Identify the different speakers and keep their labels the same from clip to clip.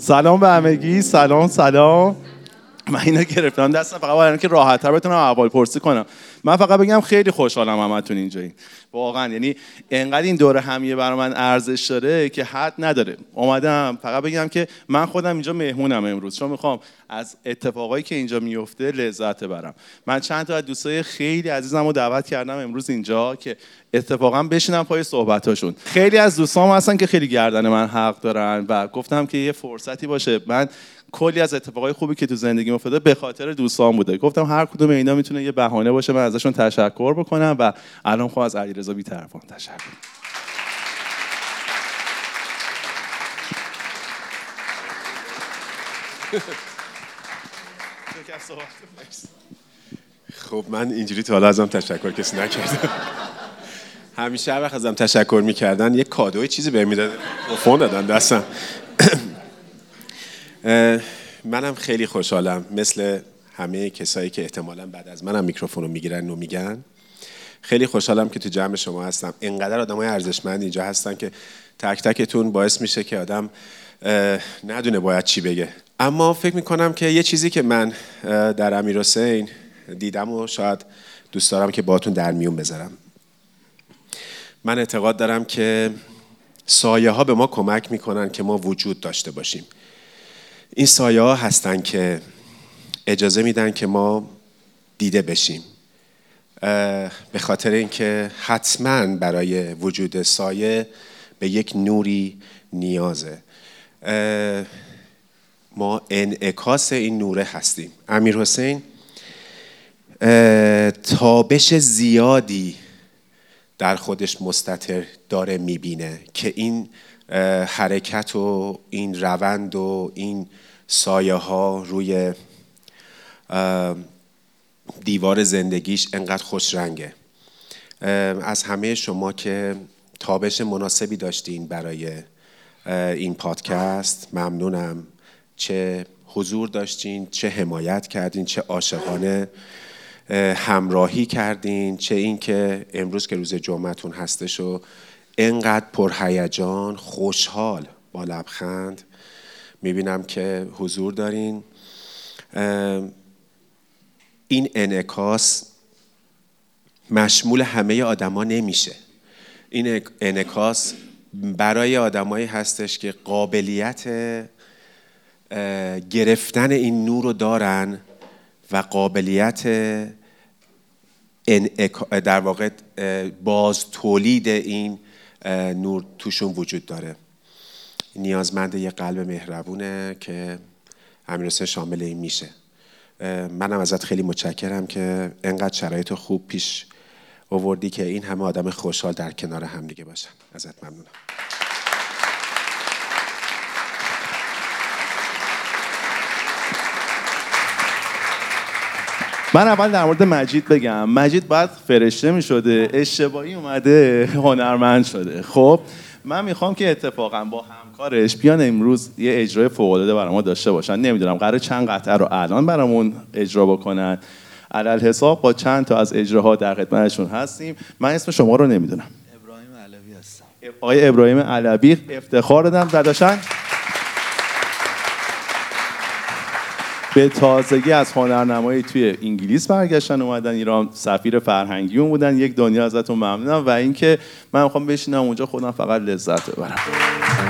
Speaker 1: سلام به همگی. سلام سلام. من اینو گرفتم. دستم فقط برای که راحت‌تر بتونم احوال پرسی کنم. من فقط بگم خیلی خوشحالم همتون اینجایی واقعا. یعنی انقدر این دوره همیه برای من ارزش داره که حد نداره. اومدم فقط بگم که من خودم اینجا مهمونم امروز. چون می‌خوام از اتفاقایی که اینجا میفته لذت برم من چند تا از دوستای خیلی عزیزم رو دعوت کردم امروز اینجا که اتفاقا بشینم پای صحبتاشون. خیلی از دوستان هستن که خیلی گردن من حق دارن و گفتم که یه فرصتی باشه. من کلی از اتفاقای خوبی که تو زندگی افتاده به خاطر دوستان بوده. گفتم هر کدوم اینا می‌تونه یه بهانه باشه من ازشون تشکر بکنم و الان خواهم از علیرضا بی‌طرفان تشکر.
Speaker 2: خب من اینجوری تا حالا ازم تشکر کسی نکرده همیشه هر وقت ازم تشکر می‌کردن یه کادوی چیزی بهم می‌دادن. فون دادن دستم. منم خیلی خوشحالم. مثل همه کسایی که احتمالا بعد از منم میکروفون رو می‌گیرن و میگن. خیلی خوشحالم که تو جمع شما هستم. اینقدر آدمای ارزشمند اینجا هستن که تک تکتون باعث میشه که آدم ندونه باید چی بگه. اما فکر می‌کنم که یه چیزی که من در امیر حسین دیدم و شاید دوست دارم که باتون در میون بذارم. من اعتقاد دارم که سایه ها به ما کمک می‌کنن که ما وجود داشته باشیم. این سایه ها هستن که اجازه میدن که ما دیده بشیم. به خاطر اینکه حتما برای وجود سایه به یک نوری نیازه. ما انعکاس این نوره هستیم. امیر حسین تابش زیادی در خودش مستطر داره می‌بینه که این حرکت و این روند و این سایه ها روی دیوار زندگیش انقدر خوش رنگه از همه شما که تابش مناسبی داشتین برای این پادکست ممنونم. چه حضور داشتین چه حمایت کردین چه عاشقانه همراهی کردین چه اینکه امروز که روز جمعتون هستش و انقدر پرهیجان خوشحال با لبخند می‌بینم که حضور دارین. این انعکاس مشمول همه آدما نمیشه. این انعکاس برای آدمایی هستش که قابلیت گرفتن این نور رو دارن و قابلیت در واقع باز تولید این نور توشون وجود داره. نیازمند یه قلب مهربونه که امیر شامل این میشه. منم ازت خیلی متشکرم که انقدر شرایط خوب پیش آوردی که این همه آدم خوشحال در کنار هم دیگه باشن. ازت ممنونم.
Speaker 1: من اول در مورد مجید بگم. مجید باید فرشته می شده اشتباهی اومده هنرمند شده. خب من می‌خوام که اتفاقا با همکارش بیان امروز یه اجرای فوق العاده برای ما داشته باشن. نمی‌دونم قرار چند قطعه رو الان برامون اجرا بکنن. علل حساب با چند تا از اجراها در خدمتشون هستیم. من اسم شما رو نمی‌دونم.
Speaker 3: ابراهیم علوی هستم.
Speaker 1: آقای ابراهیم علوی افتخار دادم داداشن به تازگی از هنرنمایی توی انگلیس برگشتن اومدن ایران سفیر فرهنگی اون بودن. یک دنیا ازتون ممنونم و اینکه من می‌خوام بشینم اونجا خودم فقط لذت ببرم.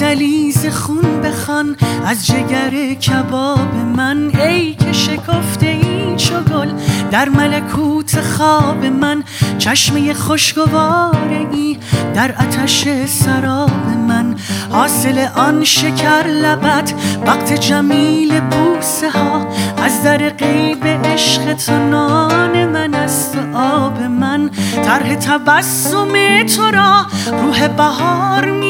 Speaker 4: با غزلی ز خون بخوان از جگر کباب من. ای که شکفته ای چو گل در ملکوت خواب من. چشمه خوشگواره ای در آتش سراب من. حاصل آن شکر لبت وقت جمیل بوسه ها. از در غیب عشق تو نان من است آب من. طرح تبسم تو را روح بهار می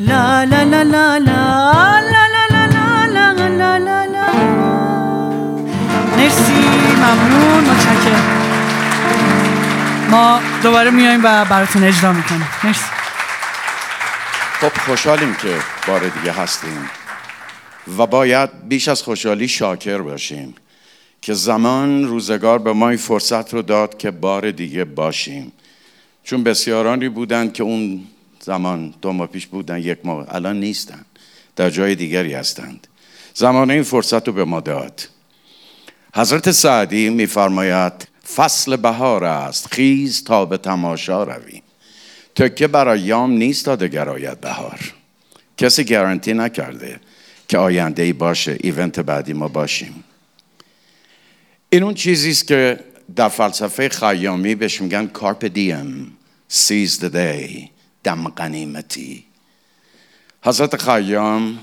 Speaker 4: لا لا لا لا لا لا لا لا لا مرسی ممنون متشکرم ما دوباره میایم و براتون اجرا می‌کنیم مرسی
Speaker 3: خب خوشحالیم که بار دیگه هستیم و باید بیش از خوشحالی شاکر باشیم که زمان روزگار به ما این فرصت رو داد که بار دیگه باشیم چون بسیارانی بودند که اون زمان دو ماه پیش بودن یک ماه. الان نیستن. در جای دیگری هستند. زمان این فرصت رو به ما داد. حضرت سعدی میفرماید فصل بهار است. خیز تا به تماشا رویم. تکه برای یام نیست تا دگر آید بهار. کسی گارانتی نکرده که آینده ای باشه ایونت بعدی ما باشیم. این اون چیزی است که در فلسفه خیامی بهش میگن کارپ دیم سیز day. دم غنیمتی. حضرت خیام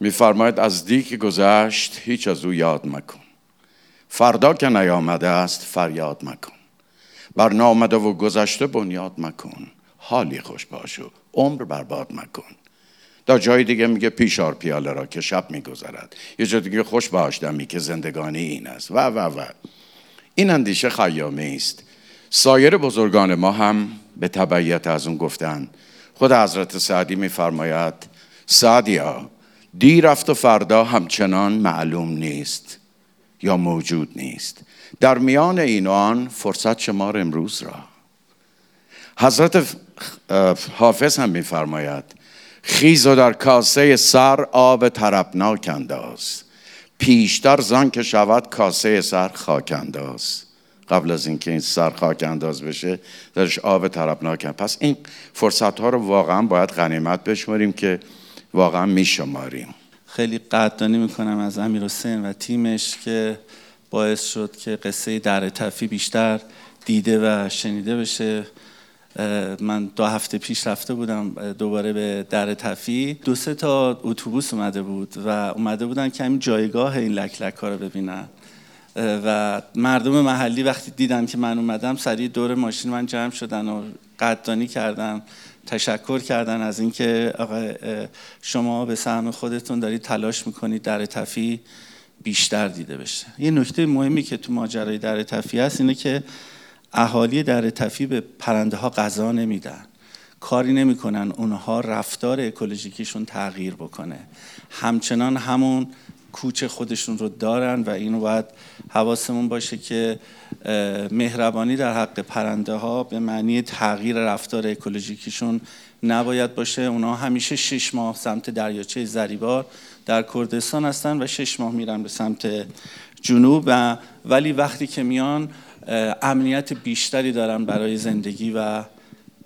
Speaker 3: میفرماید از دی که گذشت هیچ از او یاد مکن. فردا که نیامده است فریاد مکن. بر نامده و گذشته بنیاد مکن. حالی خوش باشو عمر برباد مکن. در جای دیگه میگه پیشار پیاله را که شب میگذرد. یه جای دیگه خوش باش دمی که زندگانی این است. و و و. این اندیشه خیامی است. سایر بزرگان ما هم به تبعیت از اون گفتن. خود حضرت سعدی میفرماید سعدیا دی رفت و فردا همچنان معلوم نیست یا موجود نیست. در میان این و آن فرصت شمار امروز را. حضرت حافظ هم میفرماید خیز و در کاسه سر آب طربناک انداز. پیشتر زان که شود کاسه سر خاک انداز. قبل از اینکه این سر خاک انداز بشه درش آب طربناک. پس این فرصت ها رو واقعا باید غنیمت بشماریم که واقعا میشماریم.
Speaker 5: خیلی قدردانی می‌کنم از امیر حسین و تیمش که باعث شد که قصه در تفی بیشتر دیده و شنیده بشه. من دو هفته پیش رفته بودم دوباره به در تفی. دو سه تا اتوبوس اومده بود و اومده بودن که همین جایگاه این لک لک ها رو ببینن. و مردم محلی وقتی دیدن که من اومدم سریع دور ماشین من جمع شدن و قدردانی کردم تشکر کردن از اینکه آقا شما به سهم خودتون دارید تلاش می‌کنید در تفی بیشتر دیده بشه. یه نکته مهمی که تو ماجرای در تفی هست اینه که اهالی در تفی به پرنده ها غذا نمیدن. کاری نمی‌کنن اونها رفتار اکولوژیکیشون تغییر بکنه. همچنان همون کوچه خودشون رو دارن و اینو باید حواسمون باشه که مهربانی در حق پرنده ها به معنی تغییر رفتار اکولوژیکیشون نباید باشه. اونا همیشه شش ماه سمت دریاچه زریبار در کردستان هستن و شش ماه میرن به سمت جنوب و ولی وقتی که میان امنیت بیشتری دارن برای زندگی و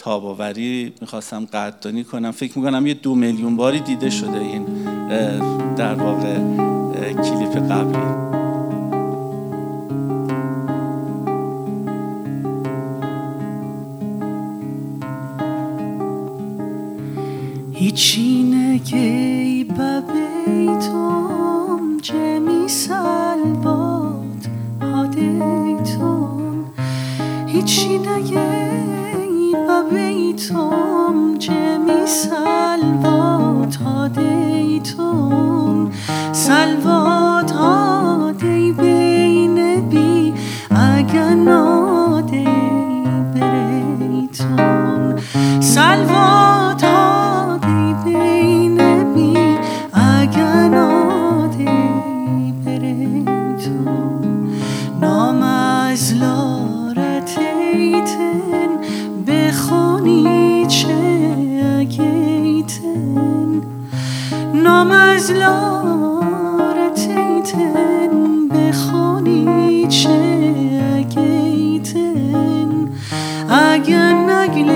Speaker 5: تاباوری می‌خواستم قدردانی کنم. فکر می‌کنم یه دو میلیون باری دیده شده این در واقع کلیپ قبلی.
Speaker 4: هیچی ببیتم اگر نگل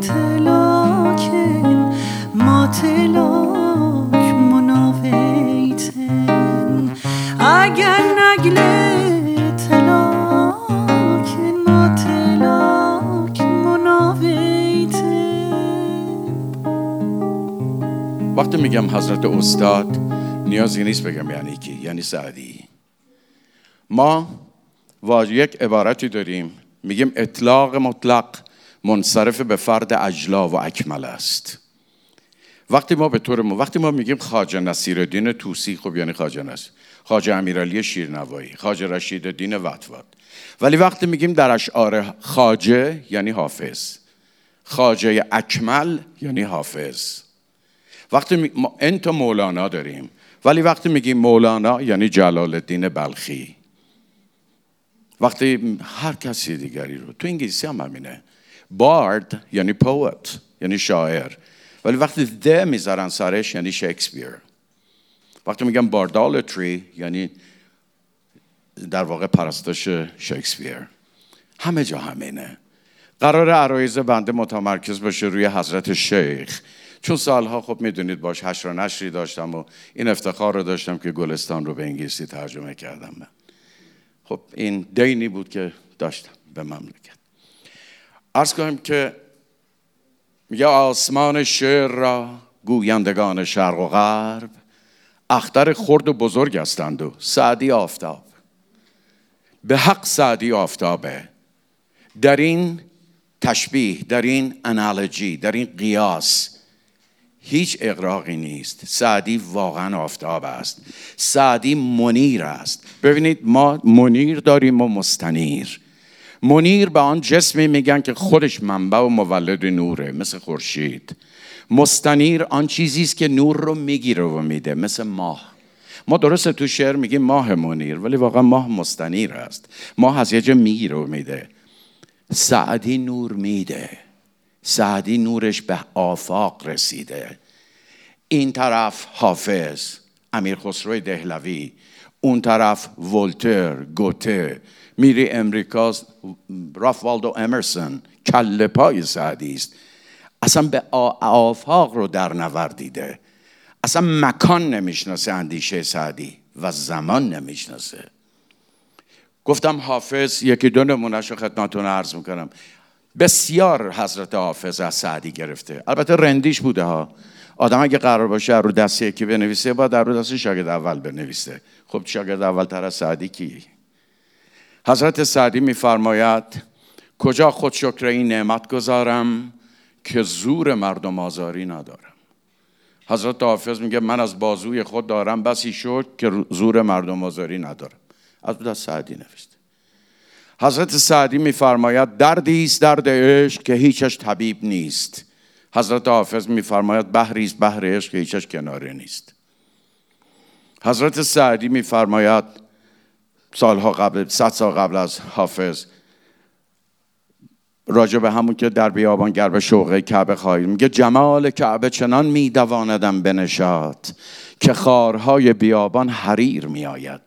Speaker 4: تلاکن ما تلاک مناویتن. اگر نگل تلاکن ما تلاک مناویتن.
Speaker 3: وقتی میگم حضرت استاد نیازی نیست بگم یعنی کی یعنی سعدی. ما واژه یک عبارتی داریم میگیم اطلاق مطلق منصرف به فرد اجلا و اکمل است. وقتی ما به طور ما وقتی ما میگیم خواجه نصیرالدین توسی خب یعنی خواجه نصیر خواجه امیرعلی شیرنوایی خواجه رشید الدین وطواد ولی وقتی میگیم در اشعار خواجه یعنی حافظ. خواجه اکمل یعنی حافظ. وقتی می... انت مولانا داریم. ولی وقتی میگیم مولانا یعنی جلال الدین بلخی. وقتی هر کسی دیگری رو تو انگلیسی هم همینه. بارد یعنی پوت یعنی شاعر. ولی وقتی ده می‌ذارن سرش یعنی شکسپیر وقتی میگم باردالتری یعنی در واقع پرستش شکسپیر همه جا همینه. قرار عرایز بنده متمرکز باشه روی حضرت شیخ. چون سالها خب می‌دونید باش حشر و نشری داشتم و این افتخار رو داشتم که گلستان رو به انگلیسی ترجمه کردم. من. خب این دینی بود که داشتم به مملکت. ارز کنیم که میگه آسمان شعر را گویندگان شرق و غرب اختر خرد و بزرگ هستند و سعدی آفتاب. به حق سعدی آفتابه. در این تشبیه در این انالوجی در این قیاس هیچ اقراقی نیست. سعدی واقعا آفتاب است. سعدی منیر است. ببینید ما منیر داریم و مستنیر. منیر به آن جسمی میگن که خودش منبع و مولد نوره مثل خورشید. مستنیر آن چیزی است که نور رو می‌گیره و میده مثل ماه. ما درسته تو شعر میگیم ماه منیر ولی واقعا ماه مستنیر است. ماه از یه جا می‌گیره و میده. سعدی نور میده. سعدی نورش به آفاق رسیده. این طرف حافظ امیر خسرو دهلوی اون طرف ولتر گوته میری امریکا رافوالدو امرسون کله پای سعدی است. اصلا به آفاق رو در نوردیده اصلا مکان نمی‌شناسه اندیشه سعدی و زمان نمی‌شناسه. گفتم حافظ یکی دو نمونهش رو خدمتتون عرض می‌کنم. بسیار حضرت حافظ از سعدی گرفته. البته رندیش بوده ها. آدم اگه قرار باشه رو دست یکی بنویسه باید رو دست شاگرد اول بنویسه. خب شاگرد اول تر از سعدی کی؟ حضرت سعدی میفرماید کجا خود شکر این نعمت گذارم که زور مردم آزاری ندارم؟ حضرت حافظ میگه من از بازوی خود دارم بسی شکر که زور مردم آزاری ندارم. از دست سعدی نوشته. حضرت سعدی میفرماید دردی است درد عشق که هیچش طبیب نیست. حضرت حافظ میفرماید بحری است بحر عشق که هیچش کناره نیست. حضرت سعدی میفرماید سالها قبل صد سال قبل از حافظ راجع به همون که در بیابان گرب شوقه کعبه خواهی میگه جمال کعبه چنان میدواندم بنشاد که خارهای بیابان حریر میآید.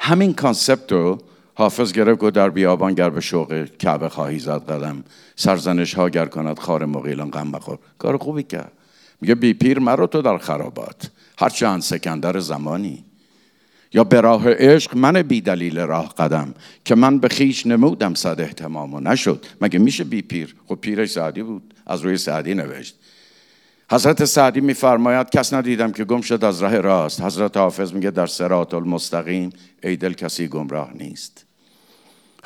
Speaker 3: همین concept رو حافظ گرفت و در بیابان گر به شوق کعبه خواهی زد قدم سرزنش ها گر کند خار مغیلان غم مخور. کار خوبی کرد. میگه بی پیر مرو تو در خرابات. هرچند سکندر زمانی. یا به راه عشق منه بی دلیل راه قدم. که من به خویش نمودم صد اهتمام و نشد. مگه میشه بی پیر؟ خب پیرش سعدی بود. از روی سعدی نوشت. حضرت سعدی میفرماید کس ندیدم که گم شد از راه راست. حضرت حافظ میگه در سرات المستقیم ای دل کسی گمراه نیست.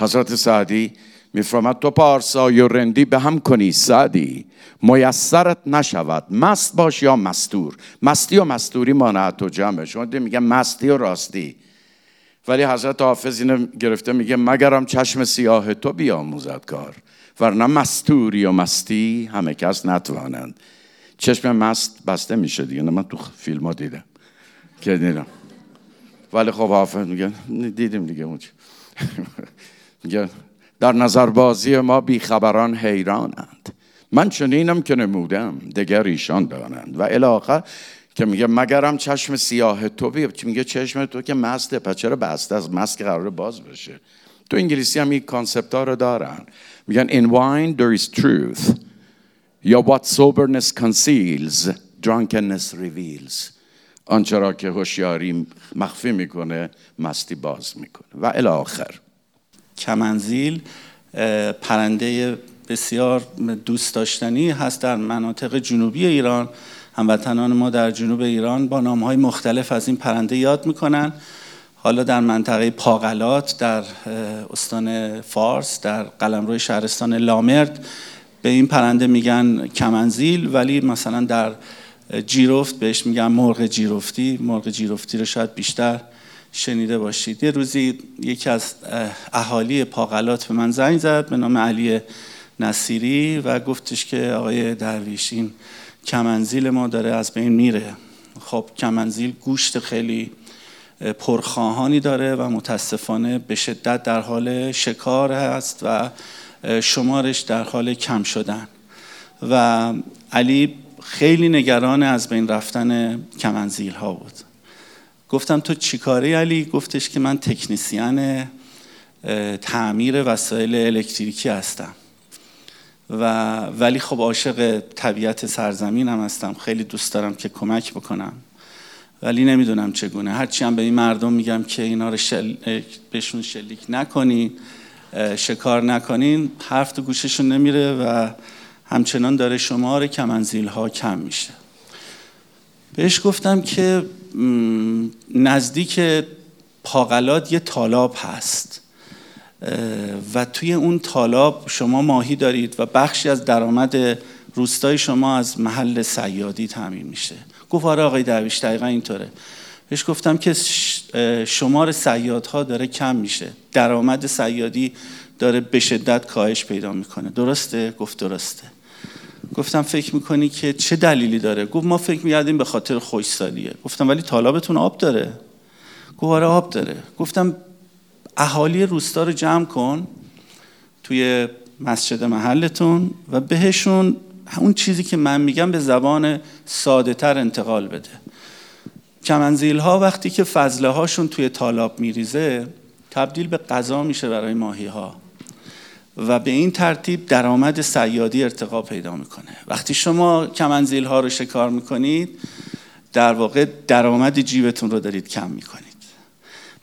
Speaker 3: حضرت سعدی میفرماد تو پارسای و رندی به هم کنی سعدی میسرت نشود مست باش یا مستور. مستی و مستوری مانعت تو جمعه. شما میگه مستی و راستی. ولی حضرت حافظ اینو گرفته میگه مگرم چشم سیاه تو بیاموزد کار ورنه مستوری و مستی همه کس نتوانند. چشم مست بسته میشه دیگه. من تو فیلم ها دیدم. که دیدم. ولی خب حافظ میگه دیدیم دیگه اون میگه در نظربازی ما بیخبران حیرانند. من چنینم که نمودم دگر ایشان دانند. و الاخر که میگه مگرم چشم سیاه تو بیا میگه چشم تو که مسته پس چرا بسته از مست قرار باز بشه؟ تو انگلیسی هم این کانسپت ها رو دارن. میگن in wine there is truth. یا what soberness conceals drunkenness reveals. آنچه را که هوشیاری مخفی می‌کنه مستی باز می‌کنه. و الاخر.
Speaker 5: کمنزیل پرنده بسیار دوست داشتنی هست در مناطق جنوبی ایران. هموطنان ما در جنوب ایران با نامهای مختلف از این پرنده یاد می‌کنن. حالا در منطقه پاغلات در استان فارس در قلمرو شهرستان لامرد به این پرنده میگن کمنزیل ولی مثلا در جیرفت بهش میگن مرغ جیرفتی. مرغ جیرفتی رو شاید بیشتر شنیده باشید. یه روزی یکی از اهالی پاغلات به من زنگ زد به نام علی نصیری و گفتش که آقای درویش این کمنزیل ما داره از بین میره. خب کمنزیل گوشت خیلی پرخواهانی داره و متاسفانه به شدت در حال شکار هست و شمارش در حال کم شدن. و علی خیلی نگران از بین رفتن کمنزیل ها بود. گفتم تو چیکاره علی؟ گفتش که من تکنیسیان تعمیر وسایل الکتریکی هستم. و ولی خب عاشق طبیعت سرزمین هم هستم. خیلی دوست دارم که کمک بکنم. ولی نمی‌دونم چگونه. هرچی هم به این مردم میگم که اینا رو شل... بهشون شلیک نکنی شکار نکنین حرف تو گوششون نمیره و همچنان داره شمار کمنزیل ها کم میشه. بهش گفتم که نزدیک پاغلات یه تالاب هست. و توی اون تالاب شما ماهی دارید و بخشی از درآمد روستای شما از محل سیادی تعمین میشه. گفت آره آقای درویش دقیقا اینطوره. بهش گفتم که شمار سیادها داره کم میشه. درآمد سیادی داره به شدت کاهش پیدا می‌کنه. درسته؟ گفت درسته. گفتم فکر می‌کنی که چه دلیلی داره؟ گفت ما فکر می‌کردیم به خاطر خوشسالیه گفتم ولی طالبتون آب داره. گفت آره آب داره. گفتم اهالی روستا رو جمع کن توی مسجد محلتون و بهشون اون چیزی که من میگم به زبان ساده تر انتقال بده. کمنزیل ها وقتی که فضله هاشون توی تالاب میریزه تبدیل به غذا میشه برای ماهی ها و به این ترتیب درآمد سیادی ارتقا پیدا می‌کنه. وقتی شما کمنزیل ها رو شکار می‌کنید در واقع درآمد جیبتون رو دارید کم می‌کنید.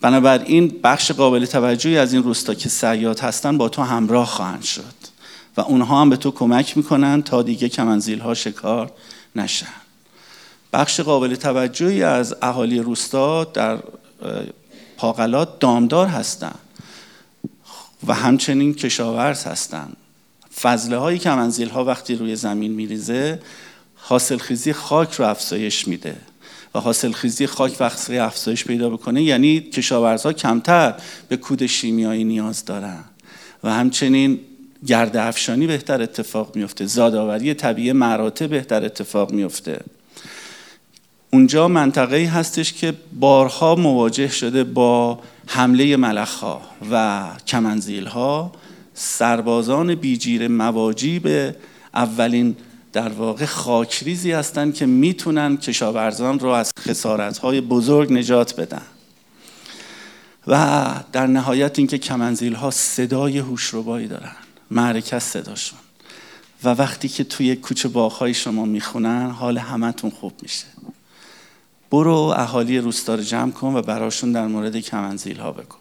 Speaker 5: بنابراین بخش قابل توجهی از این روستا که سیاد هستن با تو همراه خواهند شد و اونها هم به تو کمک می‌کنن تا دیگه کمنزیل ها شکار نشن. بخش قابل توجهی از اهالی روستا در پاقلات دامدار هستند و همچنین کشاورز هستند. فضله های کمنزیل ها وقتی روی زمین میریزه حاصل خیزی خاک رو افزایش میده. و حاصل خیزی خاک وقتی افزایش پیدا بکنه یعنی کشاورزها کمتر به کود شیمیایی نیاز دارن. و همچنین گرد افشانی بهتر اتفاق میفته زادآوری طبیعی مراتع بهتر اتفاق میفته اونجا منطقه‌ای هستش که بارها مواجه شده با حمله ملخها و کمنزیلها سربازان بیجیر مواجی به اولین در واقع خاکریزی هستند که می‌تونن کشاورزان رو از خسارتهای بزرگ نجات بدن. و در نهایت اینکه کمنزیل ها صدای هوشربایی دارن معرکت صداشون. و وقتی که توی کوچه باغهای شما می‌خونن حال همتون خوب میشه. برو اهالی روستا رو جمع کن و براشون در مورد کمنزیل ها بگو.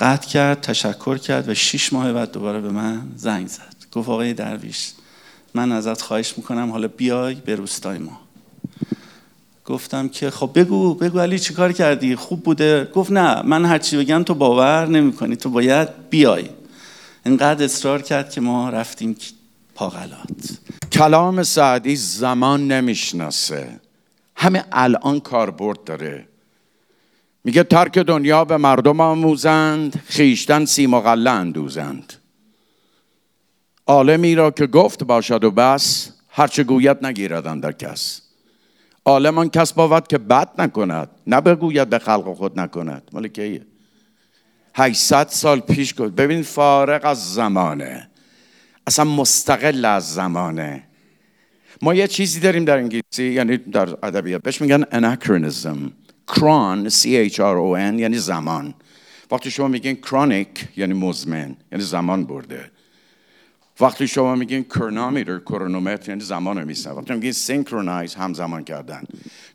Speaker 5: قطع کرد تشکر کرد و شیش ماه بعد دوباره به من زنگ زد. گفت آقای درویش من ازت خواهش می‌کنم حالا بیای به روستای ما. گفتم که خب بگو بگو علی چیکار کردی؟ خوب بوده؟ گفت نه من هرچی بگم تو باور نمی‌کنی تو باید بیای. اینقدر اصرار کرد که ما رفتیم پاغلات.
Speaker 3: کلام سعدی زمان نمی‌شناسه. همه الان کاربرد داره. میگه ترک دنیا به مردم آموزند خیشتن سیم و غله اندوزند. عالمی را که گفت باشد و بس هرچه گوید نگیردن در کس. عالم آن کس باود که بد نکند نه بگوید به خلق خود نکند. مال کیه؟ 800 سال پیش گفت ببین فارغ از زمانه. اصلا مستقل از زمانه. ما یه چیزی داریم در انگلیسی یعنی در ادبیات بهش میگن anachronism. کران C H R O N یعنی زمان. وقتی شما میگین کرونیک یعنی مزمن یعنی زمان برده. وقتی شما میگین کرنومتر کرونومتر یعنی زمان رو میسن وقتی میگین سینکرونایز هم زمان کردن.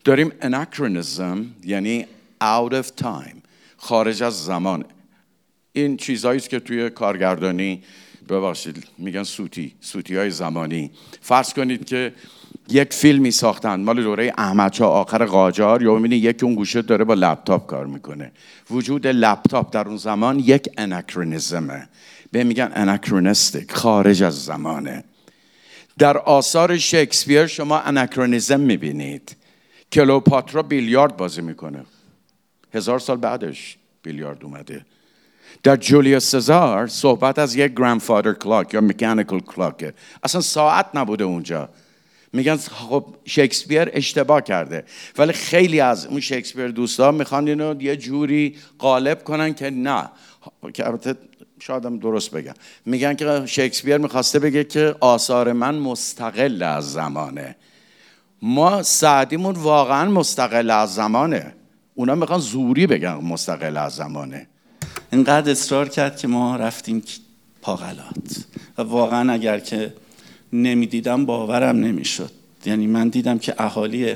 Speaker 3: داریم اناکرونیزم یعنی out of time خارج از زمان. این چیزهایی که توی کارگردانی ببخشید میگن سوتی سوتی های زمانی. فرض کنید که یک فیلمی ساختن مال دوره احمد آخر قاجار یا می‌بینی یکی اون گوشه داره با لپتاپ کار می‌کنه. وجود لپتاپ در اون زمان یک اناکرونیزمه. به میگن اناکرونستیک خارج از زمانه. در آثار شکسپیر شما اناکرونیزم می‌بینید. کلوپاترا بیلیارد بازی می‌کنه. هزار سال بعدش بیلیارد اومده. در جولیا سزار صحبت از یک گرندفادر کلاک یا مکانیکل کلاکه اصلا ساعت نبوده اونجا. میگن خب شکسپیر اشتباه کرده. ولی خیلی از اون شکسپیر دوستان می‌خوان اینو یه جوری قالب کنن که نه. که البته شاید درست بگم. میگن که شکسپیر می‌خواسته بگه که آثار من مستقل از زمانه. ما سعدیمون واقعا مستقل از زمانه. اونا می‌خوان زوری بگن مستقل از زمانه.
Speaker 5: اینقدر اصرار کرد که ما رفتیم پاغلات. و واقعا اگر که نمی‌دیدم باورم نمی‌شد. یعنی من دیدم که اهالی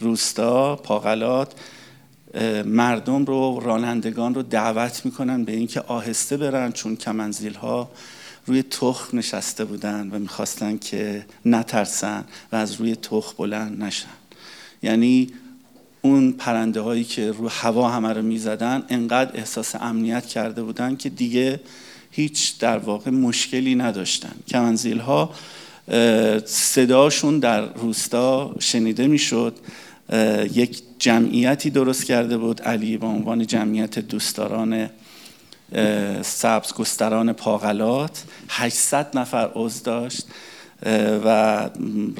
Speaker 5: روستا پاغلات مردم رو رانندگان رو دعوت می‌کنن به اینکه آهسته برن چون کمنزیل ها روی تخ نشسته بودن و می‌خواستن که نترسن و از روی تخ بلند نشن. یعنی اون پرنده هایی که رو هوا همه رو می‌زدن انقدر احساس امنیت کرده بودن که دیگه هیچ در واقع مشکلی نداشتن. کمنزیل ها صداشون در روستا شنیده می‌شد. یک جمعیتی درست کرده بود. علی به عنوان جمعیت دوستداران سبزگستران پاغلات. 800 نفر عضو داشت. و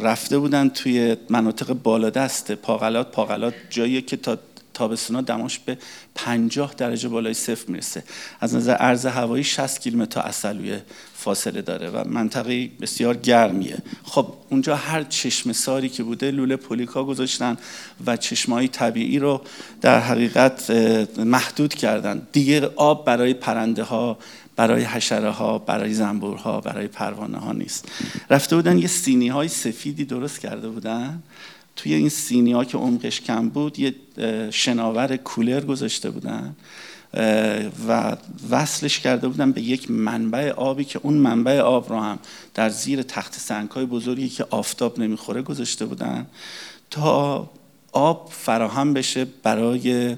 Speaker 5: رفته بودن توی مناطق بالادست پاغلات. پاغلات جایی که تا تابستونا دماش به 50 درجه بالای صفر می‌رسه. از نظر عرض هوایی 60 کیلومتر تا اصلویه فاصله داره و منطقه بسیار گرمیه. خب اونجا هر چشم ساری که بوده لوله پولیکا گذاشتن و چشمهای طبیعی رو در حقیقت محدود کردن. دیگه آب برای پرنده ها برای حشره ها برای زنبورها برای پروانه ها نیست. رفته بودن یه سینی های سفیدی درست کرده بودن. توی این سینی ها که عمقش کم بود یه شناور کولر گذاشته بودن و وصلش کرده بودن به یک منبع آبی که اون منبع آب رو هم در زیر تخت سنگ های بزرگی که آفتاب نمی‌خوره گذاشته بودن تا آب فراهم بشه برای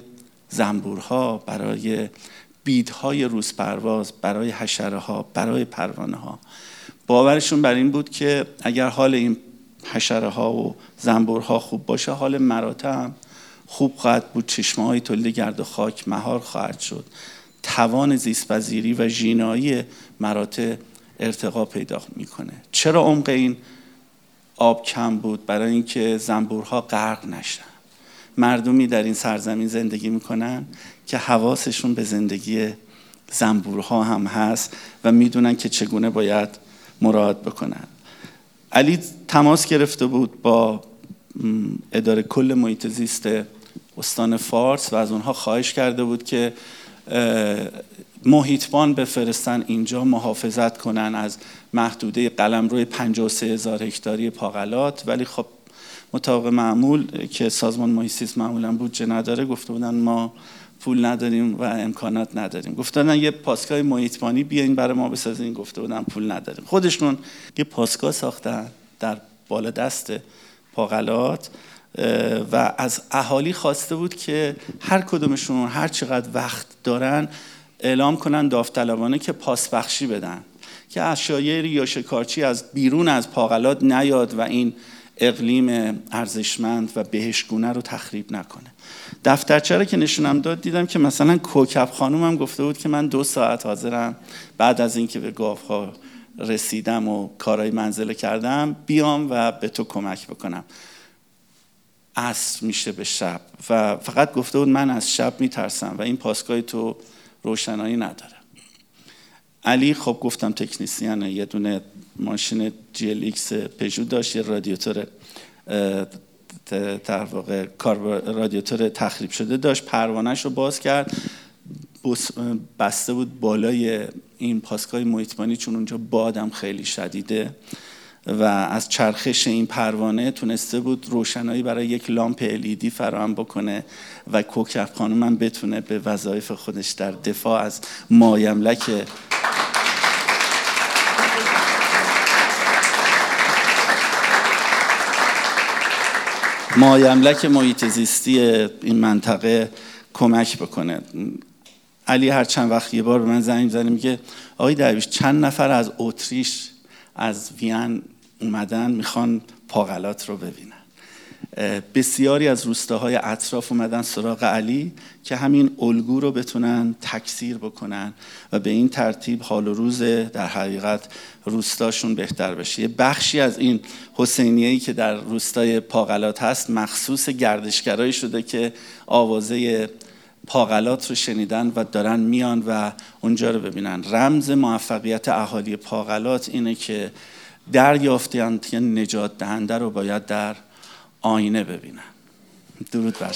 Speaker 5: زنبورها برای بیدهای روز پرواز برای حشره ها برای پروانه ها باورشون بر این بود که اگر حال این حشره ها و زنبورها خوب باشه حال مراتع خوب خواهد بود. چشمه های تولید گرد و خاک مهار خواهد شد. توان زیستپذیری و ژینایی مراتع ارتقا پیدا می‌کنه. چرا عمق این آب کم بود؟ برای اینکه زنبورها غرق نشن. مردمی در این سرزمین زندگی می‌کنن که حواسشون به زندگی زنبورها هم هست و می‌دونن که چگونه باید مراد بکنن. علی تماس گرفته بود با اداره کل محیط زیست استان فارس و از اونها خواهش کرده بود که محیطبان بفرستن اینجا محافظت کنن از محدوده قلمرو 53 هزار هکتاری پاغلات. ولی خب مطابق معمول که سازمان محیط معمولا بودجه نداره گفته بودن ما پول نداریم و امکانات نداریم. گفتن یه پاسگاه محیطبانی بیاین برای ما بسازین. گفته بودن پول نداریم. خودشون یه پاسگاه ساختن در بالا دست پاغلات و از اهالی خواسته بود که هر کدومشون هر چقدر وقت دارن اعلام کنن داوطلبانه که پاسبخشی بدن. که اشایر یا شکارچی از بیرون از پاغلات نیاد و این اقلیم ارزشمند و بهشگونه رو تخریب نکنه. دفترچه رو که نشونم داد دیدم که مثلا کوکب خانوم هم گفته بود که من دو ساعت حاضرم. بعد از اینکه به گاف رسیدم و کارهای منزله کردم بیام و به تو کمک بکنم. عصر میشه به شب و فقط گفته بود من از شب میترسم و این پاسگاه تو روشنایی نداره. علی خب گفتم تکنیسیانه یه دونه ماشین جی پژو داشت یه رادیاتور در واقع رادیاتور تخریب شده داشت. پروانهش رو باز کرد. بسته بود بالای این پاسگاه محیطبانی چون اونجا بادم خیلی شدیده. و از چرخش این پروانه تونسته بود روشنایی برای یک لامپ الیدی فراهم بکنه و کوکب خانم هم بتونه به وظایف خودش در دفاع از مایملک مایملک محیط زیستی این منطقه کمک بکنه. علی هر چند وقت یه بار به من زنگ می‌زنه میگه آقای درویش چند نفر از اتریش از وین اومدن می‌خوان پاغلات رو ببینن؟ بسیاری از روستاهای اطراف اومدن سراغ علی که همین الگو رو بتونن تکثیر بکنن و به این ترتیب حال و روز در حقیقت روستاشون بهتر بشه. یه بخشی از این حسینیه‌ای که در روستای پاغلات هست مخصوص گردشگرایی شده که آوازه پاغلات رو شنیدن و دارن میان و اونجا رو ببینن. رمز موفقیت اهالی پاغلات اینه که دریافتن که نجات دهنده رو باید در آینه ببینن. درود بر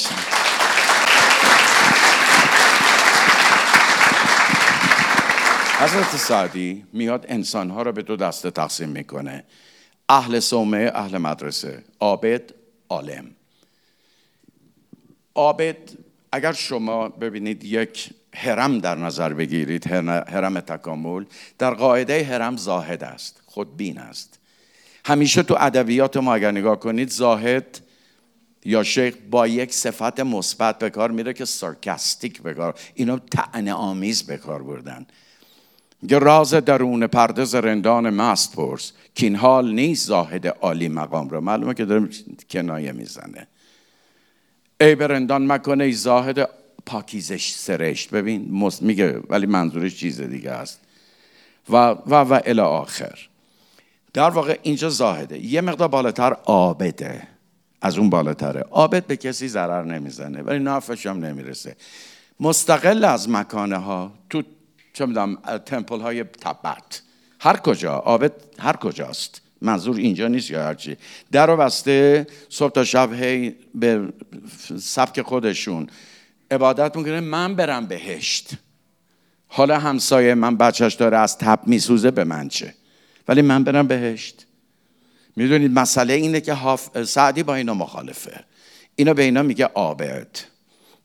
Speaker 3: حضرت سعدی میاد انسانها رو به دو دسته تقسیم می‌کنه. اهل سومه اهل مدرسه. عابد عالم. عابد اگر شما ببینید یک هرم در نظر بگیرید هرم تکامل در قاعده هرم زاهد است خودبین است. همیشه تو ادبیات ما اگر نگاه کنید زاهد یا شیخ با یک صفت مثبت به کار میره که سارکاستیک به کار اینو تعن آمیز به کار بردن. یه راز درون پرده زرندان مست پرس که این حال نیست زاهد عالی مقام رو معلومه که داره کنایه می‌زنه. ای برندان مکنه ای زاهد پاکیزش سرشت. ببین میگه ولی منظورش چیز دیگه است. و و و الی آخر. در واقع اینجا زاهده. یه مقدار بالاتر آبده. از اون بالاتره. آبد به کسی ضرر نمی‌زنه. ولی نافش هم نمی‌رسه. مستقل از مکانه ها تو چه می‌دونم تمپل های تبت. هر کجا. آبد هر کجاست. منظور اینجا نیست یا هرچی در و بسته صبح تا شب هی به سبک خودشون عبادت می‌کنه. من برم بهشت. حالا همسایه من بچهش داره از تب میسوزه به من چه؟ ولی من برم بهشت. می‌دونید مسئله اینه که سعدی با اینا مخالفه. اینا به اینا میگه عابد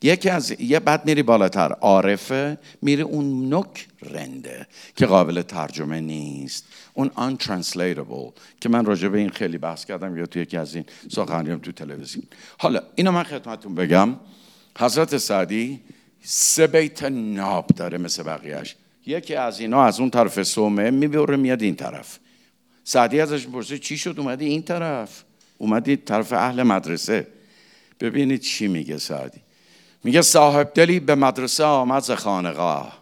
Speaker 3: یکی از یه بعد میری بالاتر. عارفه میری اون نک رنده که قابل ترجمه نیست. اون untranslatable که من راجع به این خیلی بحث کردم یا توی یکی از این سخنرانیام تو تلویزیون. حالا اینو من خدمتتون بگم. حضرت سعدی سه بیت ناب داره مثل بقیهش یکی از اینا از اون طرف سومه می‌بره میاد این طرف. سعدی ازش پرسه چی شد؟ اومدی این طرف. اومدی طرف اهل مدرسه. ببینید چی میگه سعدی. میگه صاحب دلی به مدرسه آمد ز خانقاه.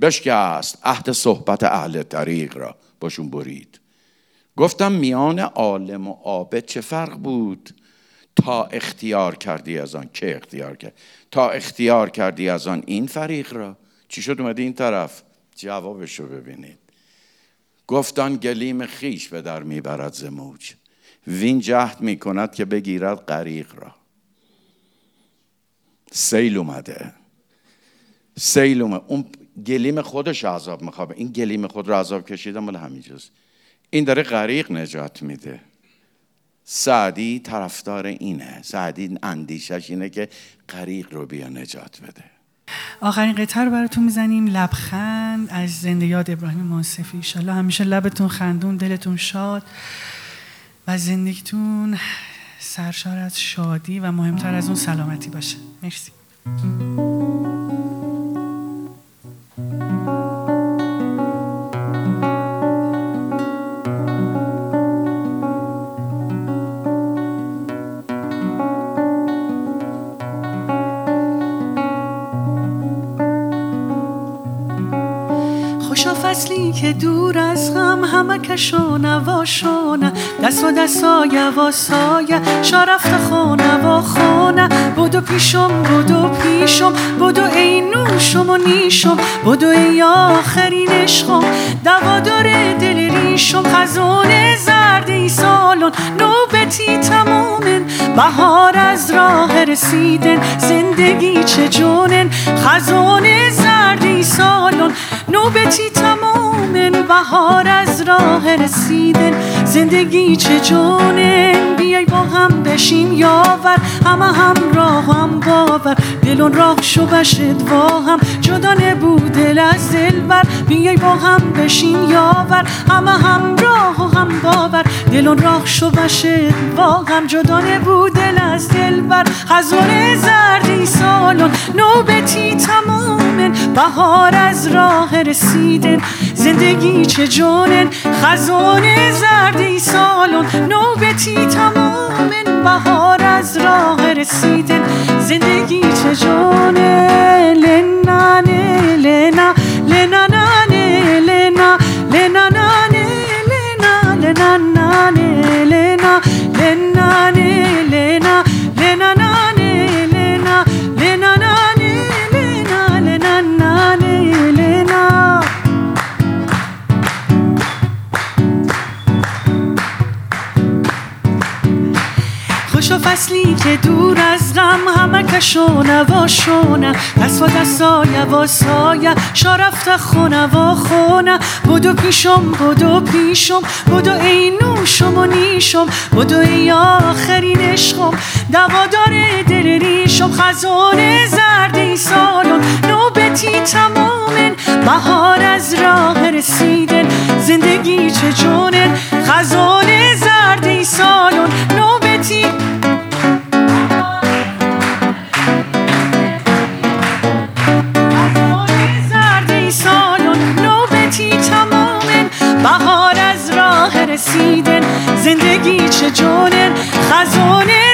Speaker 3: بشکست عهد صحبت اهل طریق را. باشون برید. گفتم میان عالم و عابد چه فرق بود؟ تا اختیار کردی از آن که اختیار کرد؟ تا اختیار کردی از آن این فریق را. چی شد؟ اومدی این طرف. جوابش رو ببینید. گفتان گلیم خیش به در می‌برد ز موج. وین جهد می‌کند که بگیرد غریق را. سیل اومده. سیل اومده اون گلیم خودش عذاب می‌خواد این گلیم خود رو عذاب کشیدن مال همینجاست این داره غریق نجات میده. سعدی طرفدار اینه. سعدی اندیشش اینه که غریق رو بیا نجات بده.
Speaker 4: آخرین قطعه رو براتون می‌زنیم. لبخند از زنده یاد ابراهیم ماسفی ایشالله همیشه لبتون خندون دلتون شاد و زندگیتون سرشار از شادی و مهمتر از اون سلامتی باشه. مرسی. غم همه کشو نواشونه دست و دستای و سایه شرفت خونه و خونه. بودو پیشم بودو پیشم. بودو ای نوشم و نیشم. بودو ای آخرین عشقم. دوادار دل ریشم. خزون زرد ای سالون نوبتی تمامن. بهار از راه رسیدن. زندگی چه جونن. خزون زرد ای سالون نوبتی تمامن. بهار از راه رسیدن. زندگی چه جونن بیای با هم بشیم یاور. همه هم راه هم باور. دلون راه شو بشد وا هم جدا نبود دل از دل بر. بیای با هم بشیم یاور. همه هم راه و هم باور. دلون راه شو بشد وا هم جدا نبود دل از دل بر. خزون زردی سالون نوبتی تمامن بهار از راه رسیدن. زندگی چه جونن خزون زردی سالون نوبتی تمامن بهار از راه رسیدن. زندگی چه لنانه لنا لنا. نانه لنا. لنا نانه لنا. لنا فصلی که دور از غم همه کشو نواشونه دست و دستای و سایه شرفت خونه و خونه. بودو پیشم بودو پیشم بودو ای نوشم و نیشم بودو ای آخرین عشقم. دوادار دل ریشم خزان زرد ای سالون نوبتی تمامن بهار از راه رسیدن. زندگی چه جونن خزان زرد ای سالون نوبتی رسیدن. زندگی چه جونن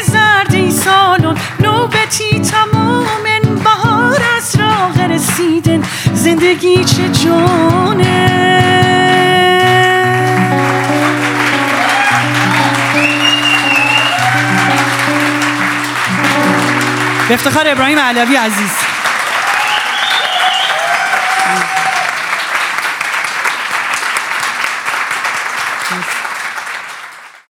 Speaker 4: زرد ای سالون نوبتی تمامن. بهار از راه رسیدن. زندگی چه جونن افتخار ابراهیم علوی عزیز.